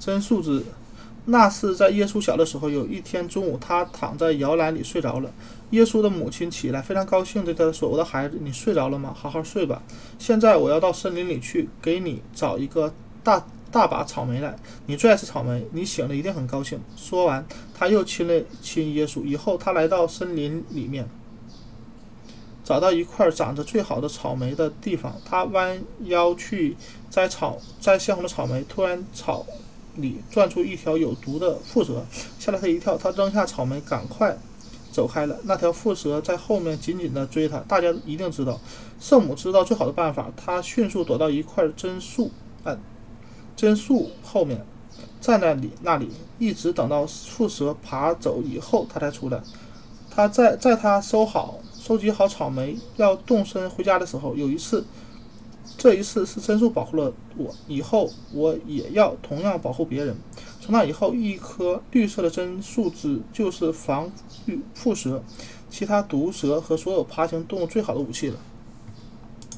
真树枝。那是在耶稣小的时候，有一天中午，他躺在摇篮里睡着了。耶稣的母亲起来，非常高兴，对他说：“我的孩子，你睡着了吗？好好睡吧。现在我要到森林里去，给你找一个大大把草莓来。你最爱吃草莓，你醒了一定很高兴。”说完，他又亲了亲耶稣。以后，他来到森林里面，找到一块长着最好的草莓的地方，他弯腰去摘草，摘鲜红的草莓。突然，草。里钻出一条有毒的蝮蛇，吓了他一跳。他扔下草莓，赶快走开了。那条蝮蛇在后面紧紧地追他。大家一定知道，圣母知道最好的办法。他迅速躲到一块真树，啊，真树后面，站在里那里，一直等到蝮蛇爬走以后，他才出来。他在在他收好、收集好草莓，要动身回家的时候，有一次。这一次是真树保护了我，以后我也要同样保护别人。从那以后，一颗绿色的真树枝就是防御蝮蛇、其他毒蛇和所有爬行动物最好的武器了。